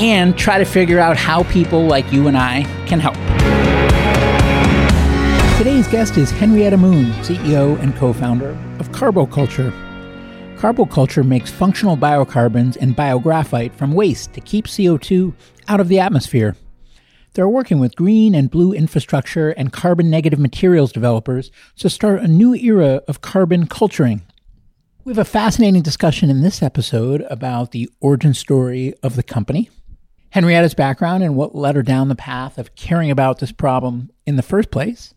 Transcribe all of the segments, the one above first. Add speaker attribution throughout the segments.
Speaker 1: and try to figure out how people like you and I can help. Today's guest is Henrietta Moon, CEO and co founder of Carboculture. Carboculture makes functional biocarbons and biographite from waste to keep CO2 out of the atmosphere. They're working with green and blue infrastructure and carbon negative materials developers to start a new era of carbon culturing. We have a fascinating discussion in this episode about the origin story of the company, Henrietta's background and what led her down the path of caring about this problem in the first place.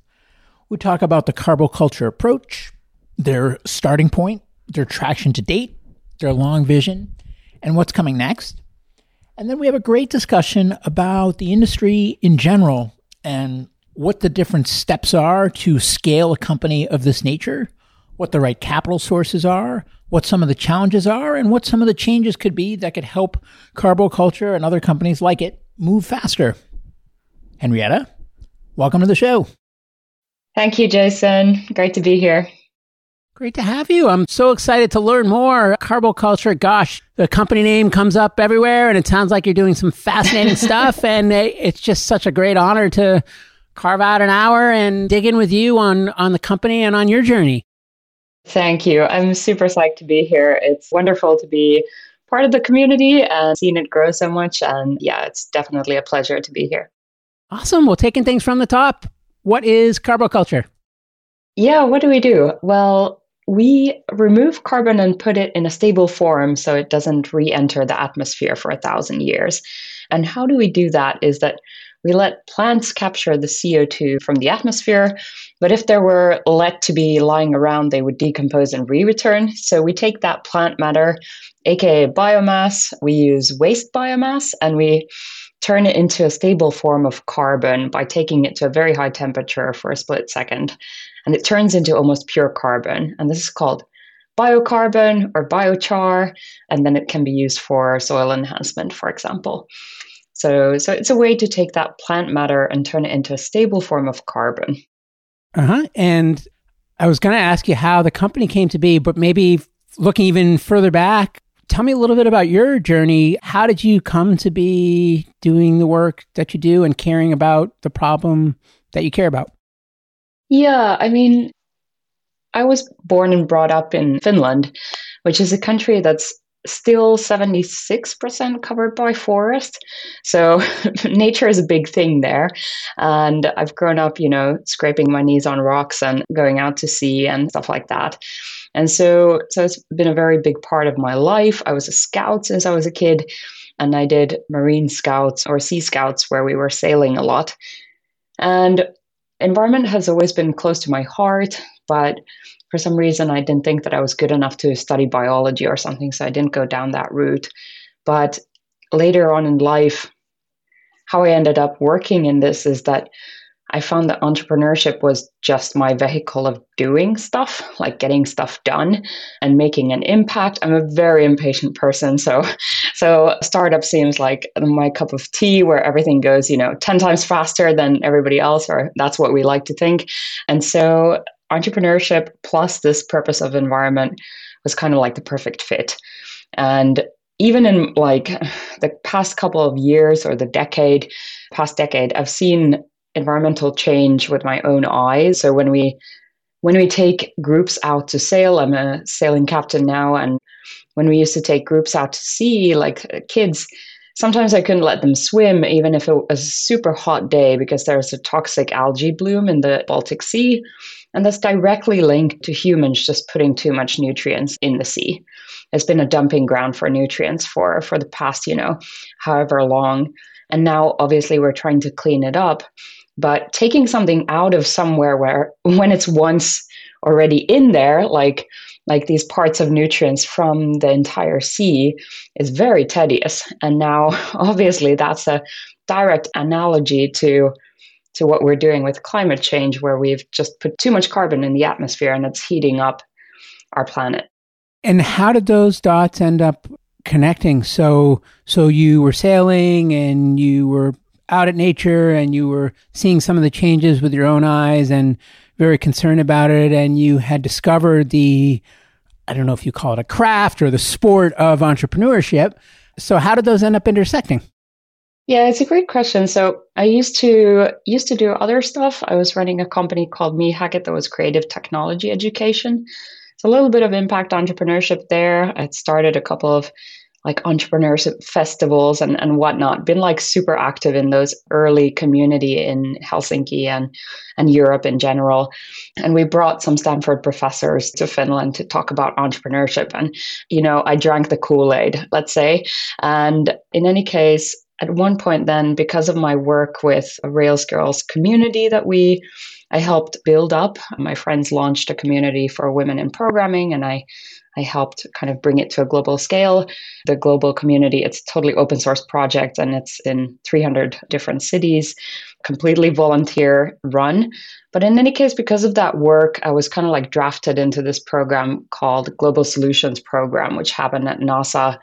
Speaker 1: We talk about the carboculture approach, their starting point, their traction to date, their long vision, and what's coming next. And then we have a great discussion about the industry in general and what the different steps are to scale a company of this nature, what the right capital sources are, what some of the challenges are, and what some of the changes could be that could help Carboculture and other companies like it move faster. Henrietta, welcome to the show.
Speaker 2: Thank you, Jason. Great to be here.
Speaker 1: Great to have you. I'm so excited to learn more. Carboculture, gosh, the company name comes up everywhere and it sounds like you're doing some fascinating stuff. And it's just such a great honor to carve out an hour and dig in with you on, on the company and on your journey.
Speaker 2: Thank you. I'm super psyched to be here. It's wonderful to be part of the community and seeing it grow so much. And yeah, it's definitely a pleasure to be here.
Speaker 1: Awesome. Well, taking things from the top, what is carboculture?
Speaker 2: Yeah, what do we do? Well, we remove carbon and put it in a stable form so it doesn't re enter the atmosphere for a thousand years. And how do we do that? Is that we let plants capture the CO2 from the atmosphere, but if they were let to be lying around, they would decompose and re return. So we take that plant matter, aka biomass, we use waste biomass, and we turn it into a stable form of carbon by taking it to a very high temperature for a split second. And it turns into almost pure carbon. And this is called biocarbon or biochar, and then it can be used for soil enhancement, for example. So, so it's a way to take that plant matter and turn it into a stable form of carbon.
Speaker 1: Uh huh. And I was going to ask you how the company came to be, but maybe looking even further back, tell me a little bit about your journey. How did you come to be doing the work that you do and caring about the problem that you care about?
Speaker 2: Yeah, I mean, I was born and brought up in Finland, which is a country that's still 76% covered by forest. So nature is a big thing there. And I've grown up, you know, scraping my knees on rocks and going out to sea and stuff like that. And so so it's been a very big part of my life. I was a scout since I was a kid and I did marine scouts or sea scouts where we were sailing a lot. And environment has always been close to my heart, but for some reason, I didn't think that I was good enough to study biology or something, so I didn't go down that route. But later on in life, how I ended up working in this is that I found that entrepreneurship was just my vehicle of doing stuff, like getting stuff done and making an impact. I'm a very impatient person, so so startup seems like my cup of tea where everything goes, you know, 10 times faster than everybody else or that's what we like to think. And so entrepreneurship plus this purpose of environment was kind of like the perfect fit. And even in like the past couple of years or the decade, past decade, I've seen environmental change with my own eyes. So when we when we take groups out to sail, I'm a sailing captain now, and when we used to take groups out to sea, like uh, kids, sometimes I couldn't let them swim, even if it was a super hot day, because there's a toxic algae bloom in the Baltic Sea. And that's directly linked to humans just putting too much nutrients in the sea. It's been a dumping ground for nutrients for, for the past, you know, however long. And now obviously we're trying to clean it up. But taking something out of somewhere where when it's once already in there, like like these parts of nutrients from the entire sea is very tedious. And now obviously that's a direct analogy to to what we're doing with climate change where we've just put too much carbon in the atmosphere and it's heating up our planet.
Speaker 3: And how did those dots end up connecting? So so you were sailing and you were out at nature and you were seeing some of the changes with your own eyes and very concerned about it and you had discovered the I don't know if you call it a craft or the sport of entrepreneurship. So how did those end up intersecting?
Speaker 2: Yeah, it's a great question. So I used to used to do other stuff. I was running a company called MEHackit that was creative technology education. It's a little bit of impact entrepreneurship there. I started a couple of like entrepreneurship festivals and, and whatnot, been like super active in those early community in Helsinki and, and Europe in general. And we brought some Stanford professors to Finland to talk about entrepreneurship. And, you know, I drank the Kool Aid, let's say. And in any case, at one point then because of my work with a rails girls community that we i helped build up. My friends launched a community for women in programming and i i helped kind of bring it to a global scale. The global community it's totally open source project and it's in 300 different cities completely volunteer run. But in any case because of that work i was kind of like drafted into this program called global solutions program which happened at nasa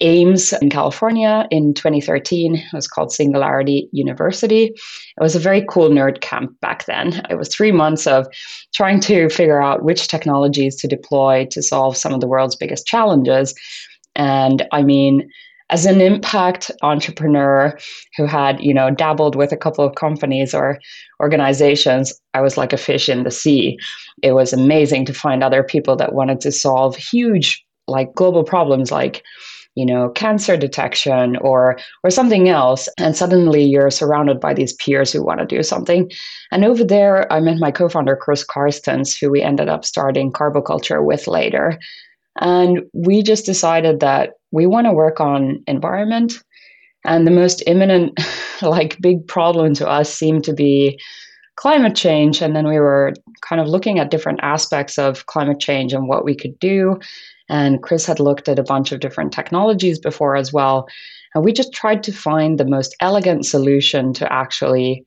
Speaker 2: Ames in California in 2013. It was called Singularity University. It was a very cool nerd camp back then. It was three months of trying to figure out which technologies to deploy to solve some of the world's biggest challenges. And I mean, as an impact entrepreneur who had, you know, dabbled with a couple of companies or organizations, I was like a fish in the sea. It was amazing to find other people that wanted to solve huge, like global problems like you know cancer detection or or something else and suddenly you're surrounded by these peers who want to do something. And over there i met my co-founder chris Carstens who we ended up starting carboculture with later. And we just decided that we want to work on environment and the most imminent like big problem to us seemed to be climate change and then we were kind of looking at different aspects of climate change and what we could do and Chris had looked at a bunch of different technologies before as well. And we just tried to find the most elegant solution to actually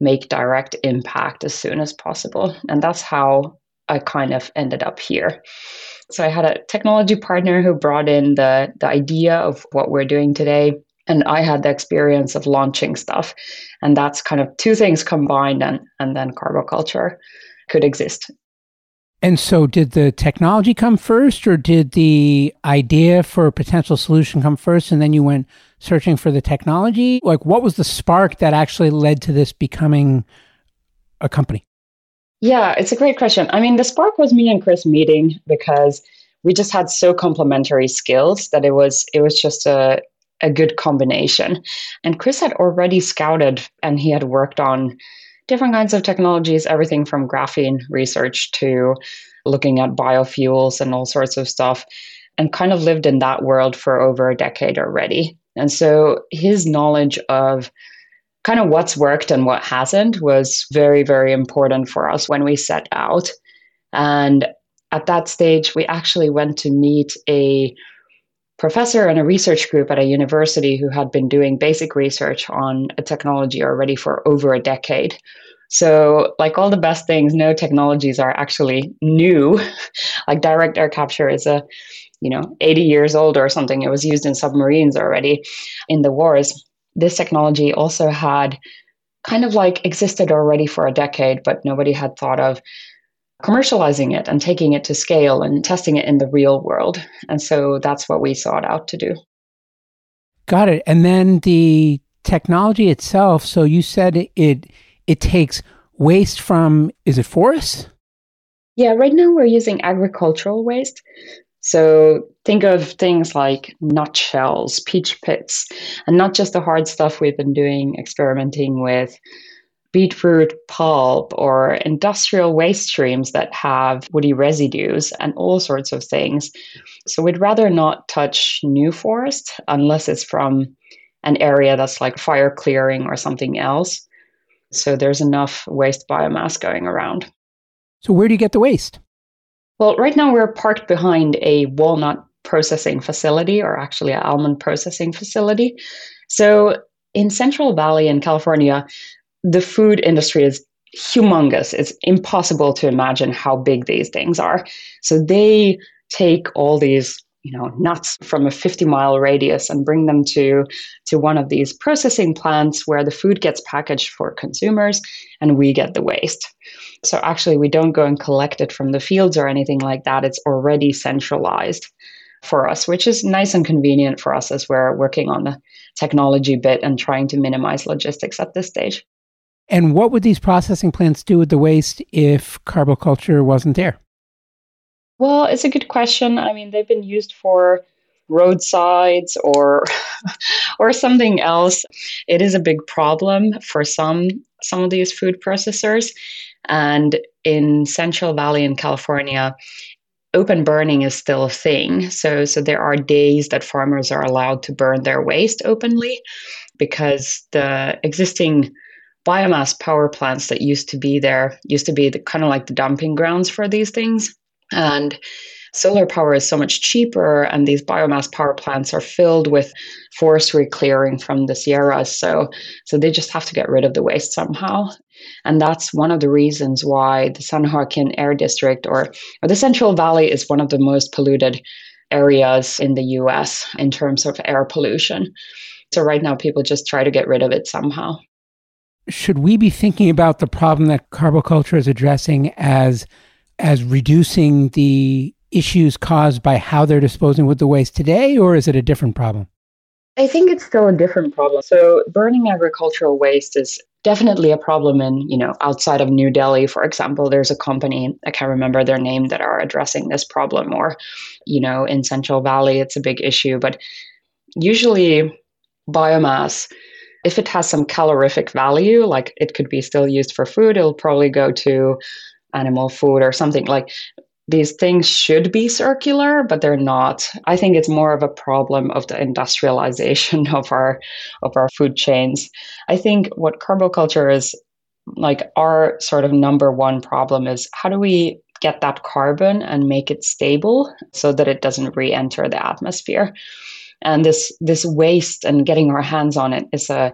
Speaker 2: make direct impact as soon as possible. And that's how I kind of ended up here. So I had a technology partner who brought in the, the idea of what we're doing today. And I had the experience of launching stuff. And that's kind of two things combined, and, and then carboculture could exist.
Speaker 3: And so, did the technology come first, or did the idea for a potential solution come first, and then you went searching for the technology? Like, what was the spark that actually led to this becoming a company?
Speaker 2: Yeah, it's a great question. I mean, the spark was me and Chris meeting because we just had so complementary skills that it was it was just a a good combination. And Chris had already scouted and he had worked on different kinds of technologies, everything from graphene research to looking at biofuels and all sorts of stuff, and kind of lived in that world for over a decade already. And so his knowledge of kind of what's worked and what hasn't was very, very important for us when we set out. And at that stage, we actually went to meet a professor and a research group at a university who had been doing basic research on a technology already for over a decade. So, like all the best things, no technologies are actually new. like direct air capture is a, you know, 80 years old or something. It was used in submarines already in the wars. This technology also had kind of like existed already for a decade, but nobody had thought of commercializing it and taking it to scale and testing it in the real world. And so that's what we sought out to do.
Speaker 3: Got it. And then the technology itself, so you said it it takes waste from is it forests?
Speaker 2: Yeah, right now we're using agricultural waste. So think of things like nutshells, peach pits, and not just the hard stuff we've been doing experimenting with beetroot pulp or industrial waste streams that have woody residues and all sorts of things. So we'd rather not touch new forest unless it's from an area that's like fire clearing or something else. So there's enough waste biomass going around.
Speaker 3: So where do you get the waste?
Speaker 2: Well, right now we're parked behind a walnut processing facility or actually an almond processing facility. So in Central Valley in California, the food industry is humongous. It's impossible to imagine how big these things are. So they take all these you know nuts from a 50 mile radius and bring them to to one of these processing plants where the food gets packaged for consumers and we get the waste so actually we don't go and collect it from the fields or anything like that it's already centralized for us which is nice and convenient for us as we're working on the technology bit and trying to minimize logistics at this stage
Speaker 3: and what would these processing plants do with the waste if carboculture wasn't there?
Speaker 2: Well, it's a good question. I mean, they've been used for roadsides or or something else. It is a big problem for some some of these food processors. And in Central Valley in California, open burning is still a thing. So so there are days that farmers are allowed to burn their waste openly because the existing biomass power plants that used to be there used to be the kind of like the dumping grounds for these things. And solar power is so much cheaper and these biomass power plants are filled with forestry clearing from the sierras. So so they just have to get rid of the waste somehow. And that's one of the reasons why the san joaquin air district or, or the central valley is one of the most polluted areas in the us in terms of air pollution. So right now people just try to get rid of it somehow
Speaker 3: should we be thinking about the problem that carboculture is addressing as as reducing the issues caused by how they're disposing with the waste today, or is it a different problem?
Speaker 2: I think it's still a different problem. So burning agricultural waste is definitely a problem in, you know, outside of New Delhi, for example, there's a company, I can't remember their name, that are addressing this problem. Or, you know, in Central Valley, it's a big issue. But usually biomass if it has some calorific value, like it could be still used for food, it'll probably go to animal food or something like these things should be circular, but they're not. I think it's more of a problem of the industrialization of our of our food chains. I think what carboculture is like our sort of number one problem is how do we get that carbon and make it stable so that it doesn't re-enter the atmosphere and this this waste and getting our hands on it is a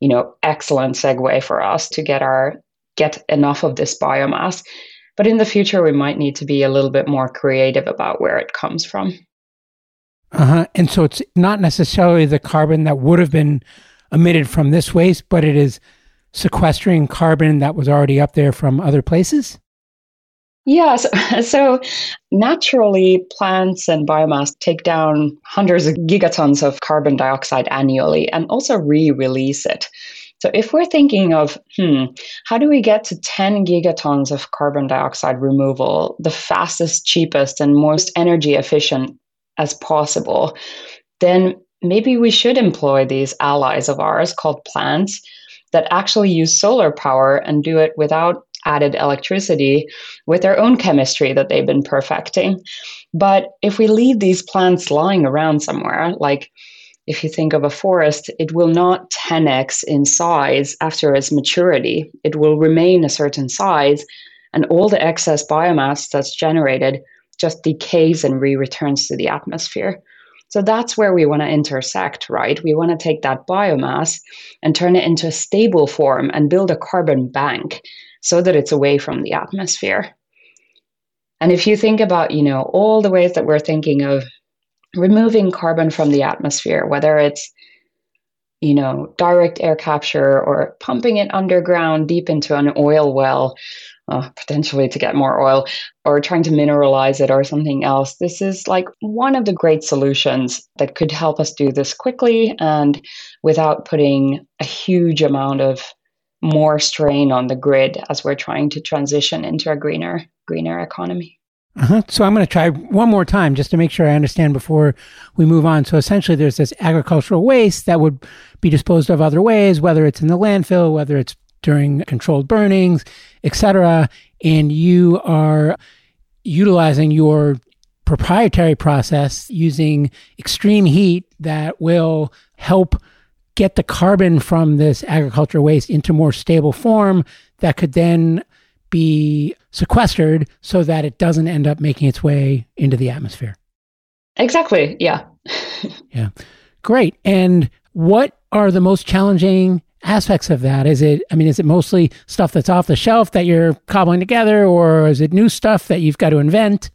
Speaker 2: you know excellent segue for us to get our get enough of this biomass. But in the future we might need to be a little bit more creative about where it comes from.
Speaker 3: Uh-huh. And so it's not necessarily the carbon that would have been emitted from this waste but it is sequestering carbon that was already up there from other places
Speaker 2: yeah, so, so, naturally, plants and biomass take down hundreds of gigatons of carbon dioxide annually and also re release it. So, if we're thinking of, hmm, how do we get to 10 gigatons of carbon dioxide removal, the fastest, cheapest, and most energy efficient as possible, then maybe we should employ these allies of ours called plants that actually use solar power and do it without added electricity with their own chemistry that they've been perfecting. But if we leave these plants lying around somewhere, like if you think of a forest, it will not 10x in size after its maturity. It will remain a certain size And all the excess biomass that's generated just decays and re returns to the atmosphere. So that's where we want to intersect, right? We want to take that biomass and turn it into a stable form and build a carbon bank so that it's away from the atmosphere. And if you think about, you know, all the ways that we're thinking of removing carbon from the atmosphere, whether it's you know, direct air capture or pumping it underground deep into an oil well uh, potentially to get more oil or trying to mineralize it or something else. This is like one of the great solutions that could help us do this quickly and without putting a huge amount of more strain on the grid as we're trying to transition into a greener greener economy.
Speaker 3: Uh-huh. So I'm going to try one more time just to make sure I understand before we move on. So essentially, there's this agricultural waste that would be disposed of other ways, whether it's in the landfill, whether it's during controlled burnings, etc. And you are utilizing your proprietary process using extreme heat that will help get the carbon from this agricultural waste into more stable form that could then be sequestered so that it doesn't end up making its way into the atmosphere.
Speaker 2: Exactly. Yeah.
Speaker 3: yeah. Great. And what are the most challenging aspects of that? Is it, I mean, is it mostly stuff that's off the shelf that you're cobbling together, or is it new stuff that you've got to invent?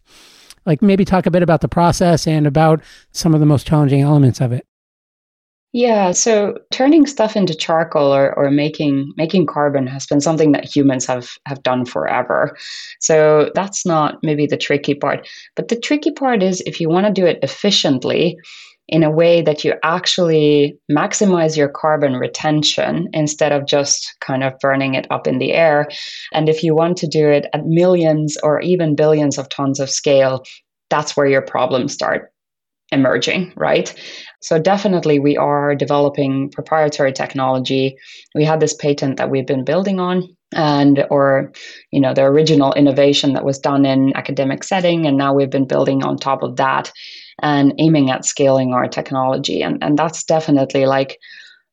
Speaker 3: Like maybe talk a bit about the process and about some of the most challenging elements of it.
Speaker 2: Yeah, so turning stuff into charcoal or, or making making carbon has been something that humans have have done forever. So that's not maybe the tricky part. But the tricky part is if you want to do it efficiently, in a way that you actually maximize your carbon retention instead of just kind of burning it up in the air. And if you want to do it at millions or even billions of tons of scale, that's where your problems start emerging, right? So definitely we are developing proprietary technology. We had this patent that we've been building on and or you know the original innovation that was done in academic setting and now we've been building on top of that and aiming at scaling our technology. And, and that's definitely like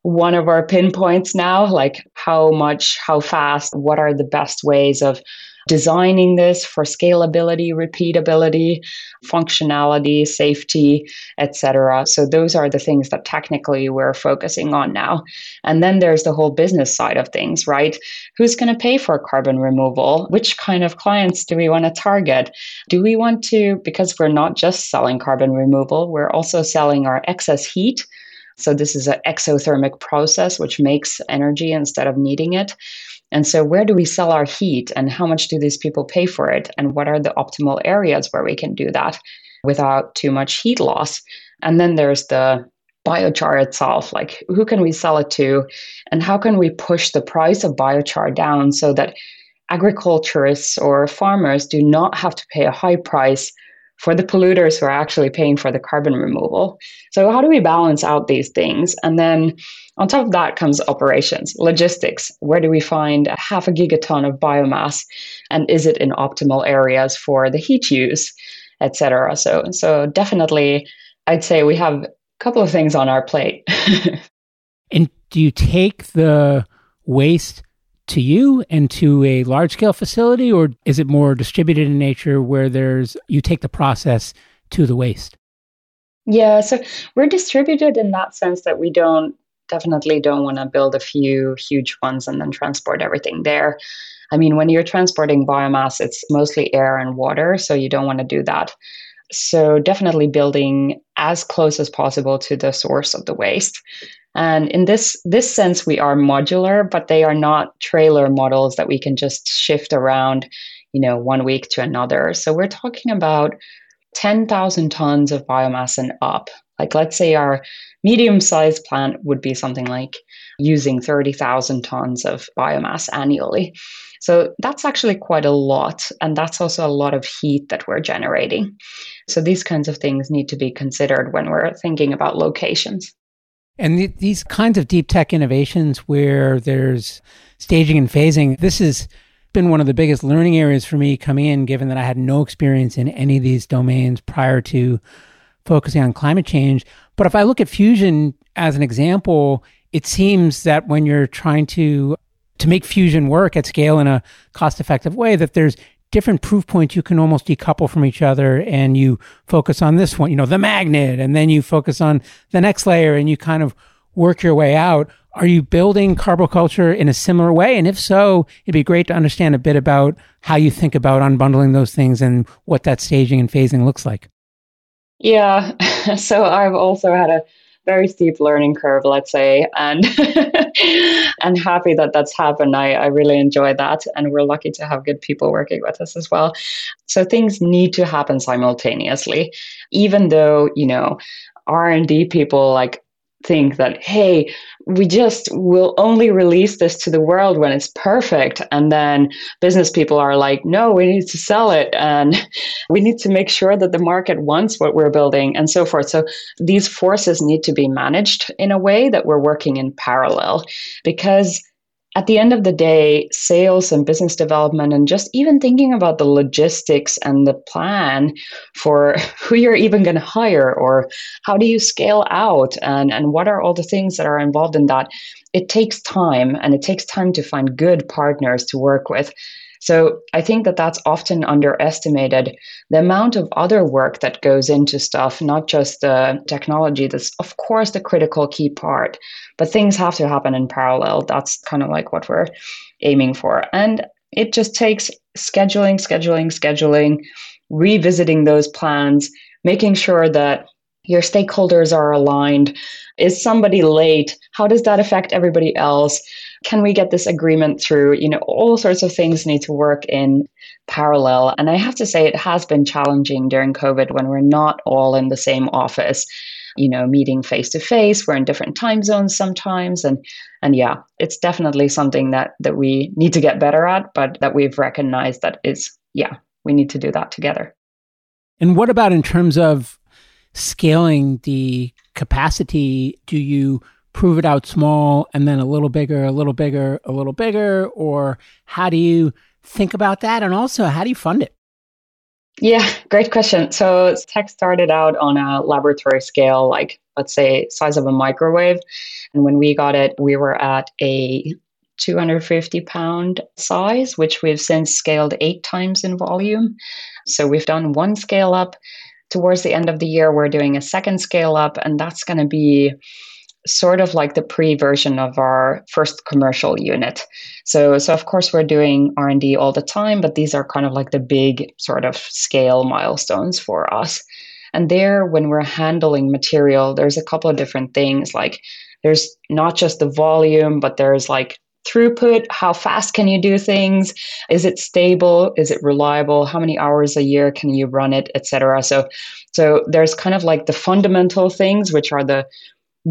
Speaker 2: one of our pinpoints now, like how much, how fast, what are the best ways of designing this for scalability, repeatability, functionality, safety, etc. So those are the things that technically we're focusing on now. And then there's the whole business side of things, right? Who's going to pay for carbon removal? Which kind of clients do we want to target? Do we want to because we're not just selling carbon removal, we're also selling our excess heat. So this is an exothermic process which makes energy instead of needing it. And so, where do we sell our heat and how much do these people pay for it? And what are the optimal areas where we can do that without too much heat loss? And then there's the biochar itself like, who can we sell it to? And how can we push the price of biochar down so that agriculturists or farmers do not have to pay a high price for the polluters who are actually paying for the carbon removal. So, how do we balance out these things? And then on top of that comes operations, logistics. Where do we find a half a gigaton of biomass? And is it in optimal areas for the heat use, etc.? So, so definitely, I'd say we have a couple of things on our plate.
Speaker 3: and do you take the waste to you and to a large scale facility, or is it more distributed in nature where there's you take the process to the waste?
Speaker 2: Yeah, so we're distributed in that sense that we don't definitely don't want to build a few huge ones and then transport everything there. I mean, when you're transporting biomass, it's mostly air and water, so you don't want to do that. So, definitely building as close as possible to the source of the waste. And in this this sense, we are modular, but they are not trailer models that we can just shift around, you know, one week to another. So we're talking about 10,000 tons of biomass and up. Like let's say our medium-sized plant would be something like using 30,000 tons of biomass annually. So that's actually quite a lot. And that's also a lot of heat that we're generating. So these kinds of things need to be considered when we're thinking about locations.
Speaker 3: And th- these kinds of deep tech innovations where there's staging and phasing, this has been one of the biggest learning areas for me coming in, given that I had no experience in any of these domains prior to focusing on climate change. But if I look at fusion as an example, it seems that when you're trying to to make fusion work at scale in a cost effective way that there's different proof points you can almost decouple from each other and you focus on this one, you know, the magnet, and then you focus on the next layer and you kind of work your way out. Are you building carboculture in a similar way? And if so, it'd be great to understand a bit about how you think about unbundling those things and what that staging and phasing looks like.
Speaker 2: Yeah. So I've also had a very steep learning curve, let's say, and and happy that that's happened. I, I really enjoy that, and we're lucky to have good people working with us as well. So things need to happen simultaneously, even though you know R and D people like think that hey we just will only release this to the world when it's perfect. And then business people are like no we need to sell it. And we need to make sure that the market wants what we're building and so forth. So these forces need to be managed in a way that we're working in parallel because at the end of the day, sales and business development, and just even thinking about the logistics and the plan for who you're even going to hire or how do you scale out and, and what are all the things that are involved in that, it takes time and it takes time to find good partners to work with. So I think that that's often underestimated. The amount of other work that goes into stuff, not just the technology, that's of course the critical key part, but things have to happen in parallel. That's kind of like what we're aiming for. And it just takes scheduling, scheduling, scheduling, revisiting those plans, making sure that your stakeholders are aligned. Is somebody late? How does that affect everybody else? Can we get this agreement through? You know, all sorts of things need to work in parallel. And I have to say, it has been challenging during COVID when we're not all in the same office you know meeting face to face we're in different time zones sometimes and and yeah it's definitely something that that we need to get better at but that we've recognized that is yeah we need to do that together
Speaker 3: and what about in terms of scaling the capacity do you prove it out small and then a little bigger, a little bigger, a little bigger? Or how do you think about that? And also, how do you fund it?
Speaker 2: Yeah, great question. So, tech started out on a laboratory scale, like let's say size of a microwave. And when we got it, we were at a 250 pound size, which we've since scaled eight times in volume. So, we've done one scale up. Towards the end of the year, we're doing a second scale up, and that's going to be sort of like the pre-version of our first commercial unit. So, so of course we're doing R&D all the time, but these are kind of like the big sort of scale milestones for us. And there, when we're handling material, there's a couple of different things. Like there's not just the volume, but there's like throughput how fast can you do things is it stable is it reliable how many hours a year can you run it etc so so there's kind of like the fundamental things which are the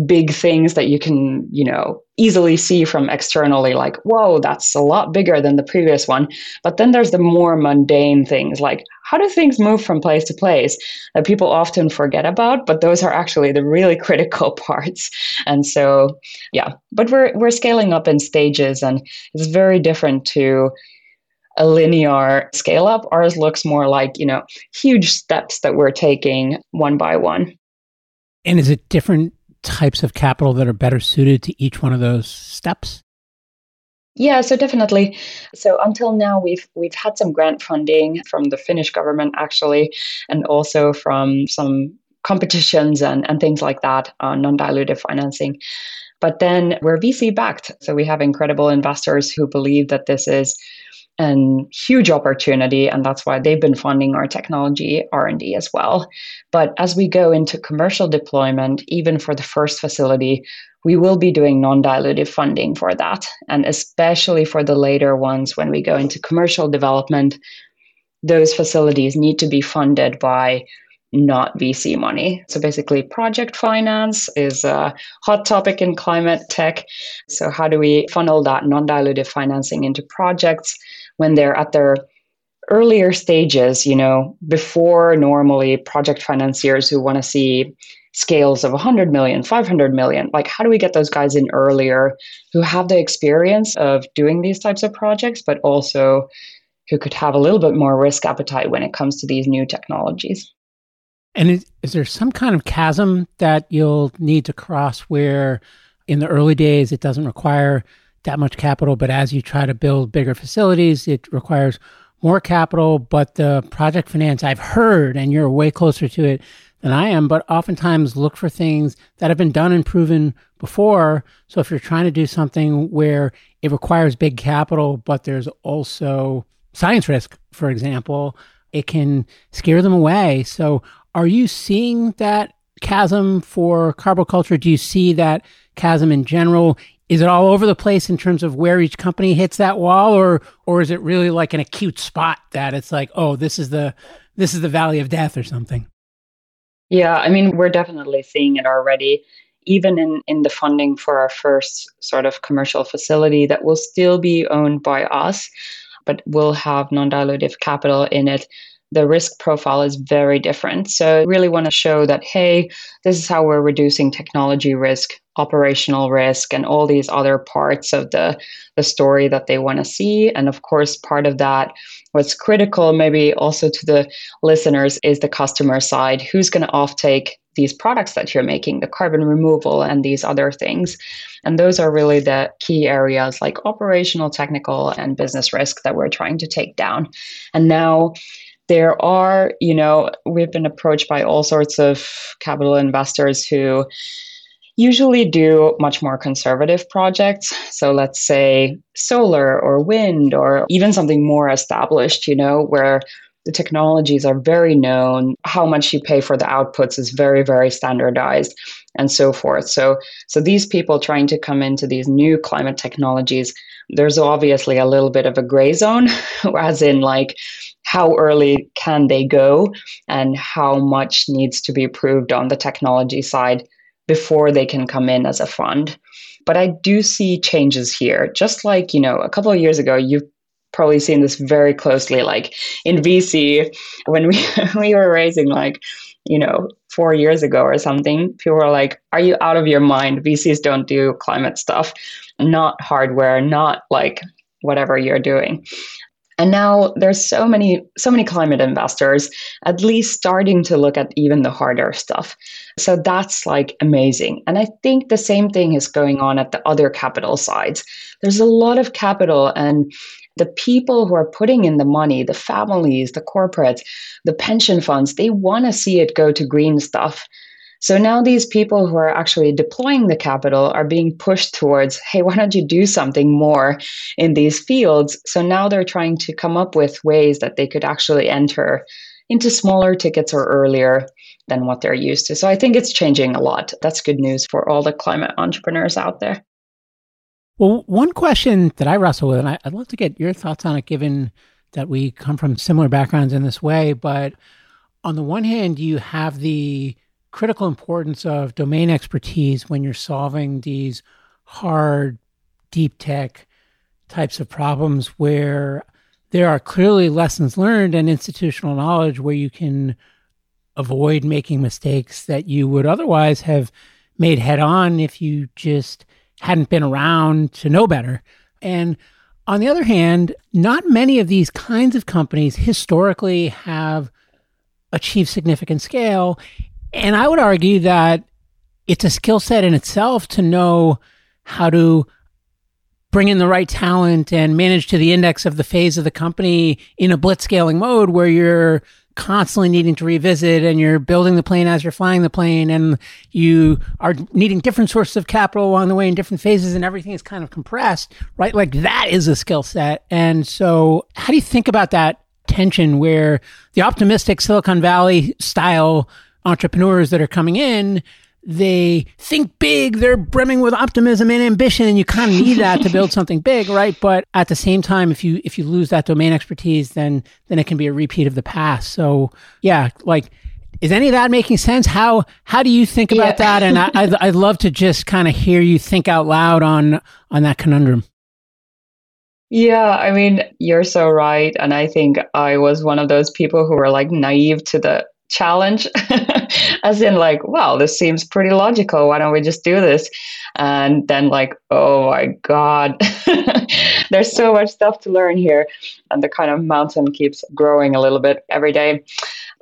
Speaker 2: big things that you can, you know, easily see from externally, like, whoa, that's a lot bigger than the previous one. But then there's the more mundane things, like how do things move from place to place that people often forget about, but those are actually the really critical parts. And so, yeah, but we're we're scaling up in stages, and it's very different to a linear scale up. Ours looks more like, you know, huge steps that we're taking one by one.
Speaker 3: And is it different types of capital that are better suited to each one of those steps?
Speaker 2: Yeah, so definitely. So until now, we've we've had some grant funding from the Finnish government actually, and also from some competitions and, and things like that on non-dilutive financing. But then we're VC backed, so we have incredible investors who believe that this is and huge opportunity and that's why they've been funding our technology r&d as well but as we go into commercial deployment even for the first facility we will be doing non-dilutive funding for that and especially for the later ones when we go into commercial development those facilities need to be funded by not VC money. So basically, project finance is a hot topic in climate tech. So, how do we funnel that non dilutive financing into projects? When they're at their earlier stages, you know, before normally project financiers who want to see scales of 100 million, 500 million, like how do we get those guys in earlier who have the experience of doing these types of projects, but also who could have a little bit more risk appetite when it comes to these new technologies?
Speaker 3: And is, is there some kind of chasm that you'll need to cross where in the early days it doesn't require that much capital, but as you try to build bigger facilities, it requires more capital. But the project finance I've heard, and you're way closer to it than I am, but oftentimes look for things that have been done and proven before. So if you're trying to do something where it requires big capital, but there's also science risk, for example, it can scare them away. So are you seeing that chasm for culture? Do you see that chasm in general? Is it all over the place in terms of where each company hits that wall, or or is it really like an acute spot that it's like, oh, this is the this is the valley of death or something?
Speaker 2: Yeah, I mean, we're definitely seeing it already, even in, in the funding for our first sort of commercial facility that will still be owned by us, but will have non dilutive capital in it the risk profile is very different. So, I really want to show that, hey, this is how we're reducing technology risk, operational risk, and all these other parts of the, the story that they want to see. And of course, part of that, what's critical maybe also to the listeners, is the customer side. Who's going to offtake these products that you're making, the carbon removal, and these other things? And those are really the key areas like operational, technical, and business risk that we're trying to take down. And now, there are, you know, we've been approached by all sorts of capital investors who usually do much more conservative projects. So let's say solar or wind or even something more established, you know, where the technologies are very known, how much you pay for the outputs is very, very standardized and so forth. So so these people trying to come into these new climate technologies, there's obviously a little bit of a gray zone, as in like how early can they go and how much needs to be approved on the technology side before they can come in as a fund. But I do see changes here. Just like, you know, a couple of years ago, you've probably seen this very closely, like in VC, when we, we were raising like, you know, four years ago or something, people were like, Are you out of your mind? VCs don't do climate stuff, not hardware, not like whatever you're doing. And now there's so many so many climate investors at least starting to look at even the harder stuff. So that's like amazing. And I think the same thing is going on at the other capital sides. There's a lot of capital and the people who are putting in the money, the families, the corporates, the pension funds, they want to see it go to green stuff. So now these people who are actually deploying the capital are being pushed towards, hey, why don't you do something more in these fields? So now they're trying to come up with ways that they could actually enter into smaller tickets or earlier than what they're used to. So I think it's changing a lot. That's good news for all the climate entrepreneurs out there.
Speaker 3: Well, one question that I wrestle with, and I'd love to get your thoughts on it, given that we come from similar backgrounds in this way. But on the one hand, you have the critical importance of domain expertise when you're solving these hard, deep tech types of problems where there are clearly lessons learned and institutional knowledge where you can avoid making mistakes that you would otherwise have made head on if you just hadn't been around to know better. And on the other hand, not many of these kinds of companies historically have achieved significant scale. And I would argue that it's a skill set in itself to know how to bring in the right talent and manage to the index of the phase of the company in a blitzscaling mode where you're constantly needing to revisit and you're building the plane as you're flying the plane and you are needing different sources of capital along the way in different phases and everything is kind of compressed, right? Like that is a skill set. And so how do you think about that tension where the optimistic Silicon Valley style entrepreneurs that are coming in, they think big, they're brimming with optimism and ambition, and you kind of need that to build something big, right? But at the same time, if you if you lose that domain expertise, then then it can be a repeat of the past. So yeah, like is any of that making sense? How how do you think about yeah. that? And I, I'd, I'd love to just kind of hear you think out loud on on that conundrum.
Speaker 2: Yeah, I mean, you're so right. And I think I was one of those people who were like naive to the challenge as in like wow this seems pretty logical. Why don't we just do this? And then like oh my god. There's so much stuff to learn here and the kind of mountain keeps growing a little bit every day.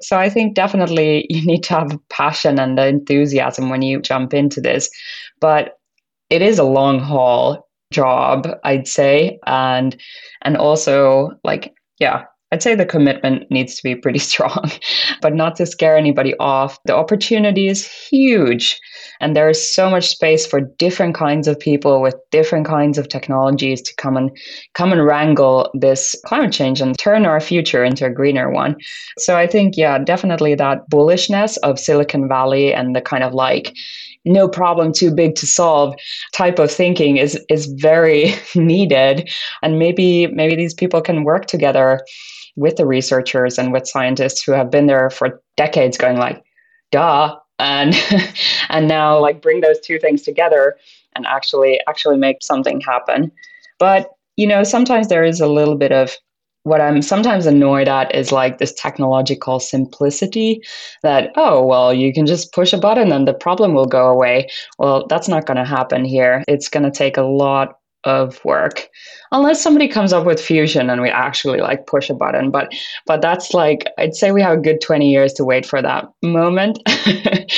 Speaker 2: So i think definitely you need to have passion and enthusiasm when you jump into this. But it is a long haul job, I'd say. And and also like, yeah, I'd say the commitment needs to be pretty strong, but not to scare anybody off. The opportunity is huge. And there's so much space for different kinds of people with different kinds of technologies to come and come and wrangle this climate change and turn our future into a greener one. So I think, yeah, definitely that bullishness of Silicon Valley and the kind of like no problem too big to solve type of thinking is is very needed. And maybe maybe these people can work together with the researchers and with scientists who have been there for decades going like duh and and now like bring those two things together and actually actually make something happen. But you know sometimes there is a little bit of what i'm sometimes annoyed at is like this technological simplicity that oh well you can just push a button and the problem will go away. Well that's not going to happen here. It's going to take a lot of work unless somebody comes up with fusion and we actually like push a button but but that's like i'd say we have a good 20 years to wait for that moment.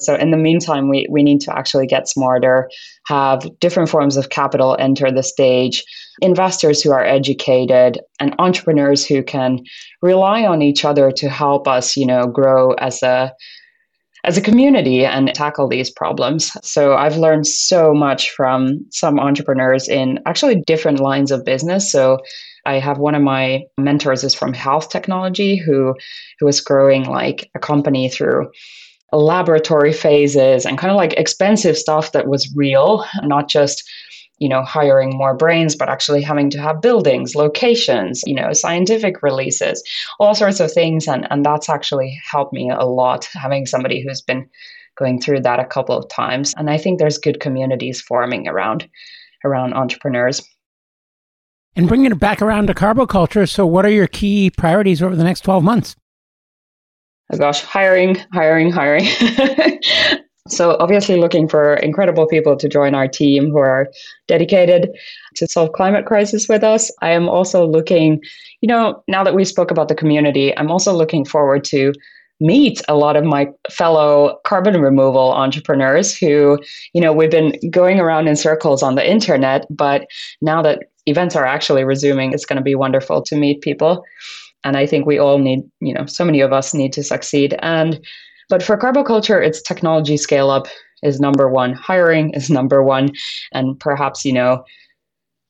Speaker 2: So in the meantime we we need to actually get smarter have different forms of capital enter the stage investors who are educated and entrepreneurs who can rely on each other to help us you know grow as a as a community and tackle these problems. So I've learned so much from some entrepreneurs in actually different lines of business. So I have one of my mentors is from health technology who who is growing like a company through laboratory phases and kind of like expensive stuff that was real, not just you know hiring more brains but actually having to have buildings locations you know scientific releases all sorts of things. And and that's actually helped me a lot having somebody who's been going through that a couple of times. And i think there's good communities forming around around entrepreneurs.
Speaker 3: And bringing it back around to carboculture so what are your key priorities over the next 12 months?
Speaker 2: Oh gosh hiring hiring hiring So, obviously, looking for incredible people to join our team who are dedicated to solve climate crisis with us. I am also looking, you know, now that we spoke about the community, I'm also looking forward to meet a lot of my fellow carbon removal entrepreneurs who, you know, we've been going around in circles on the internet, but now that events are actually resuming, it's going to be wonderful to meet people. And I think we all need, you know, so many of us need to succeed. And but for carboculture, it's technology scale up is number one, hiring is number one, and perhaps, you know,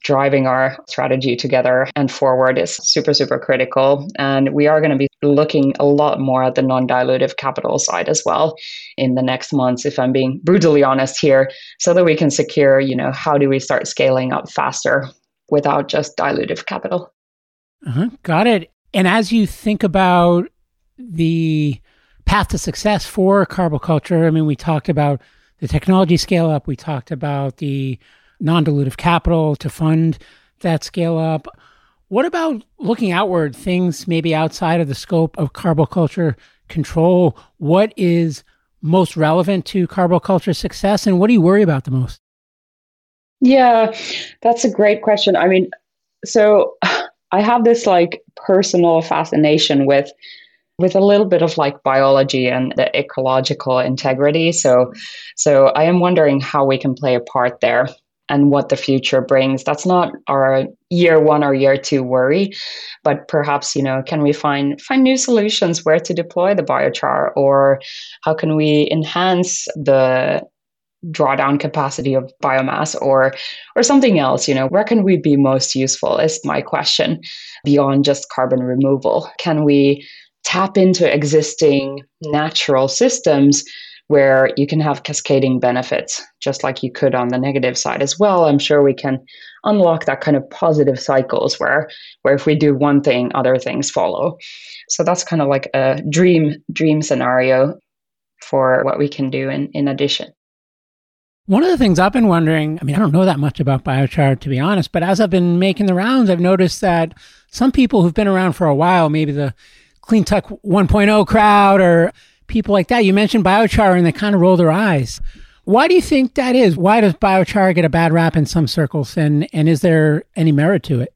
Speaker 2: driving our strategy together and forward is super, super critical. And we are going to be looking a lot more at the non dilutive capital side as well in the next months, if I'm being brutally honest here, so that we can secure, you know, how do we start scaling up faster without just dilutive capital.
Speaker 3: Uh-huh. Got it. And as you think about the path to success for carboculture. I mean, we talked about the technology scale up, we talked about the non dilutive capital to fund that scale up. What about looking outward, things maybe outside of the scope of carboculture control? What is most relevant to carboculture success, and what do you worry about the most?
Speaker 2: Yeah, that's a great question. I mean, so I have this like personal fascination with with a little bit of like biology and the ecological integrity. So, so I am wondering how we can play a part there and what the future brings. That's not our year one or year two worry, but perhaps you know, can we find find new solutions where to deploy the biochar, or how can we enhance the drawdown capacity of biomass or or something else you know where can we be most useful is my question beyond just carbon removal can we tap into existing natural systems where you can have cascading benefits, just like you could on the negative side as well. I'm sure we can unlock that kind of positive cycles where where if we do one thing, other things follow. So that's kind of like a dream dream scenario for what we can do in, in addition.
Speaker 3: One of the things I've been wondering, I mean, I don't know that much about biochar to be honest, but as I've been making the rounds, I've noticed that some people who've been around for a while, maybe the Clean Tech 1.0 crowd or people like that. You mentioned biochar and they kind of roll their eyes. Why do you think that is? Why does biochar get a bad rap in some circles? And, and is there any merit to it?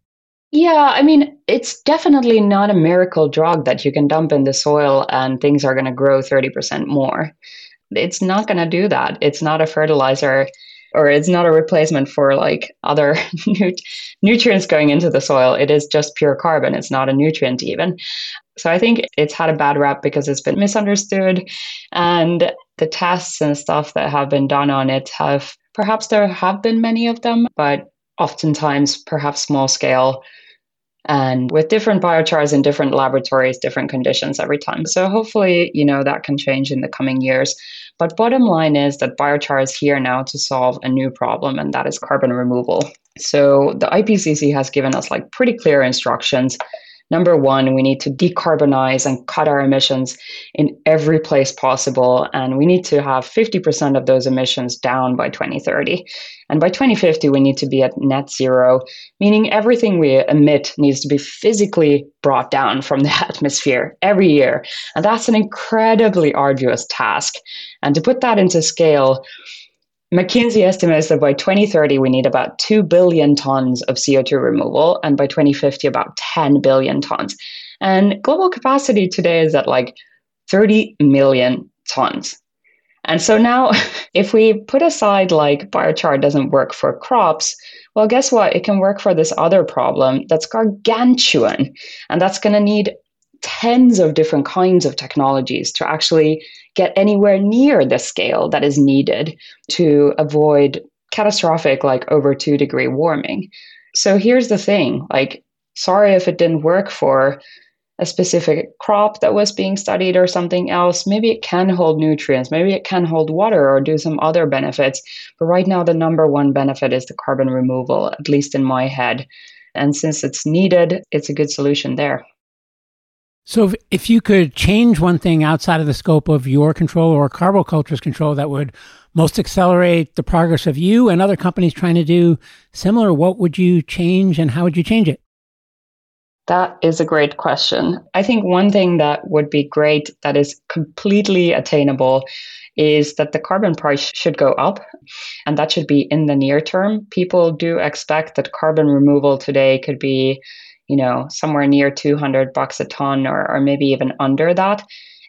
Speaker 2: Yeah, I mean, it's definitely not a miracle drug that you can dump in the soil and things are going to grow 30% more. It's not going to do that. It's not a fertilizer or it's not a replacement for like other nutrients going into the soil. It is just pure carbon. It's not a nutrient even. So I think it's had a bad rap because it's been misunderstood. And the tests and stuff that have been done on it have perhaps there have been many of them, but oftentimes perhaps small scale and with different biochars in different laboratories, different conditions every time. So hopefully, you know, that can change in the coming years. But bottom line is that biochar is here now to solve a new problem, and that is carbon removal. So the IPCC has given us like pretty clear instructions Number one, we need to decarbonize and cut our emissions in every place possible. And we need to have 50% of those emissions down by 2030. And by 2050, we need to be at net zero, meaning everything we emit needs to be physically brought down from the atmosphere every year. And that's an incredibly arduous task. And to put that into scale, McKinsey estimates that by 2030, we need about 2 billion tons of CO2 removal, and by 2050, about 10 billion tons. And global capacity today is at like 30 million tons. And so now, if we put aside like biochar doesn't work for crops, well, guess what? It can work for this other problem that's gargantuan. And that's going to need tens of different kinds of technologies to actually get anywhere near the scale that is needed to avoid catastrophic like over 2 degree warming. So here's the thing, like sorry if it didn't work for a specific crop that was being studied or something else. Maybe it can hold nutrients, maybe it can hold water or do some other benefits. But right now, the number one benefit is the carbon removal, at least in my head. And since it's needed, it's a good solution there.
Speaker 3: So, if, you could change one thing outside of the scope of your control or Carboculture's control that would most accelerate the progress of you and other companies trying to do similar, what would you change and how would you change it?
Speaker 2: That is a great question. I think one thing that would be great that is completely attainable is that the carbon price should go up, and that should be in the near term. People do expect that carbon removal today could be you know, somewhere near 200 bucks a ton or, or maybe even under that.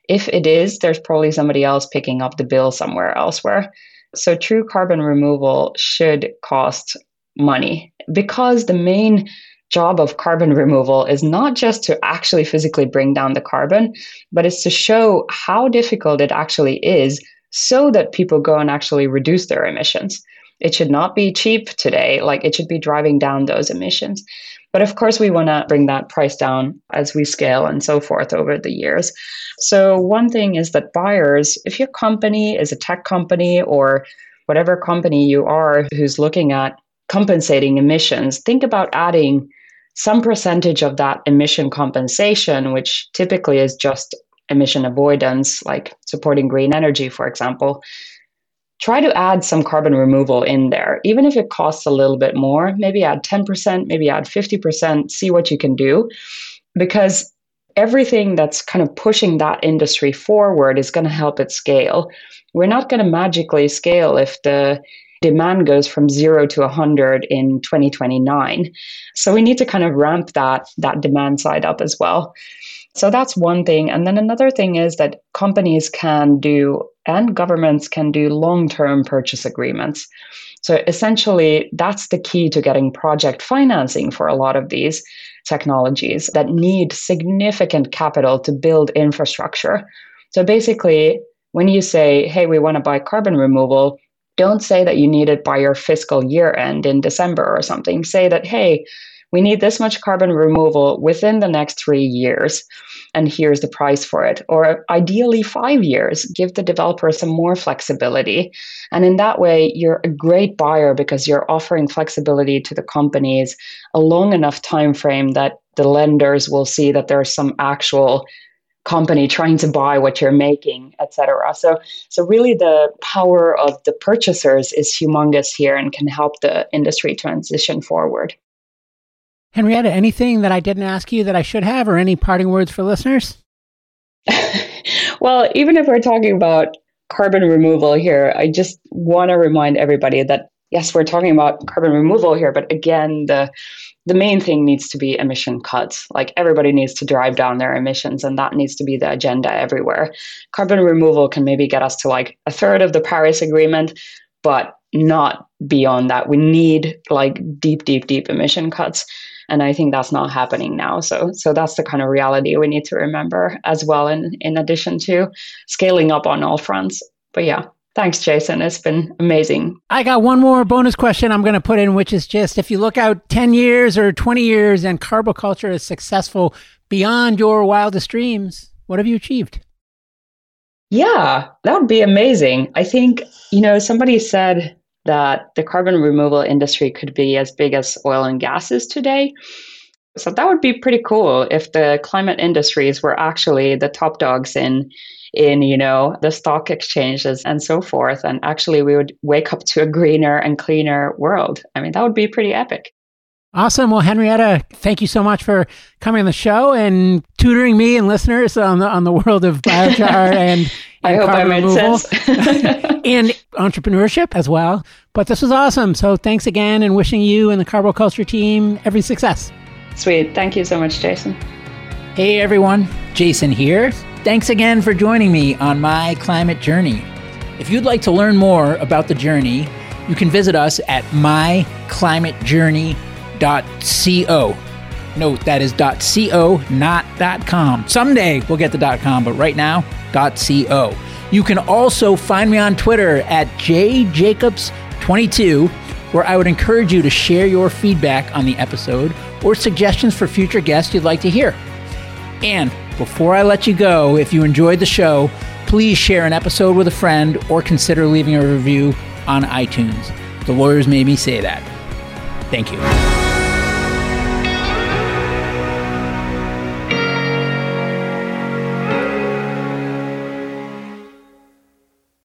Speaker 2: If it is, there's probably somebody else picking up the bill somewhere elsewhere. So true carbon removal should cost money because the main job of carbon removal is not just to actually physically bring down the carbon, but it's to show how difficult it actually is so that people go and actually reduce their emissions. It should not be cheap today, like it should be driving down those emissions. But of course, we want to bring that price down as we scale and so forth over the years. So, one thing is that buyers, if your company is a tech company or whatever company you are who's looking at compensating emissions, think about adding some percentage of that emission compensation, which typically is just emission avoidance, like supporting green energy, for example, try to add some carbon removal in there, even if it costs a little bit more. Maybe add 10%, maybe add 50%, see what you can do. Because everything that's kind of pushing that industry forward is going to help it scale. We're not going to magically scale if the demand goes from zero to 100 in 2029. So we need to kind of ramp that, that demand side up as well. So that's one thing. And then another thing is that companies can do and governments can do long term purchase agreements. So essentially, that's the key to getting project financing for a lot of these technologies that need significant capital to build infrastructure. So basically, when you say, hey, we want to buy carbon removal, don't say that you need it by your fiscal year end in December or something. Say that, hey, we need this much carbon removal within the next three years, and here's the price for it. Or ideally, five years. Give the developer some more flexibility. And in that way, you're a great buyer because you're offering flexibility to the companies a long enough time frame that the lenders will see that there's some actual company trying to buy what you're making etc so so really the power of the purchasers is humongous here and can help the industry transition forward
Speaker 3: Henrietta, anything that I didn't ask you that I should have, or any parting words for listeners?
Speaker 2: well, even if we're talking about carbon removal here, I just want to remind everybody that yes, we're talking about carbon removal here, but again, the the main thing needs to be emission cuts. Like everybody needs to drive down their emissions, and that needs to be the agenda everywhere. Carbon removal can maybe get us to like a third of the Paris Agreement, but not beyond that. We need like deep, deep, deep emission cuts. And I think that's not happening now. So so that's the kind of reality we need to remember as well in, in addition to scaling up on all fronts. But yeah, Thanks, Jason. It's been amazing.
Speaker 3: I got one more bonus question I'm going to put in, which is just if you look out 10 years or 20 years and carboculture is successful beyond your wildest dreams, what have you achieved?
Speaker 2: Yeah, that would be amazing. I think, you know, somebody said that the carbon removal industry could be as big as oil and gas is today. So that would be pretty cool if the climate industries were actually the top dogs in in you know the stock exchanges and so forth and actually we would wake up to a greener and cleaner world. I mean that would be pretty epic.
Speaker 3: Awesome. Well, Henrietta, thank you so much for coming on the show and tutoring me and listeners on the on the world of biochar and, and
Speaker 2: I hope I made
Speaker 3: removal
Speaker 2: sense.
Speaker 3: and entrepreneurship as well. But this was awesome. So thanks again and wishing you and the Carboculture team every success.
Speaker 2: Sweet. Thank you so much, Jason.
Speaker 1: Hey everyone, Jason here. Thanks again for joining me on my climate journey. If you'd like to learn more about the journey, you can visit us at myclimatejourney.co. Note that is .co, not .com. Someday we'll get the .com, but right now .co. You can also find me on Twitter at jjacobs22, where I would encourage you to share your feedback on the episode or suggestions for future guests you'd like to hear. And before I let you go, if you enjoyed the show, please share an episode with a friend or consider leaving a review on iTunes. The lawyers made me say that. Thank you.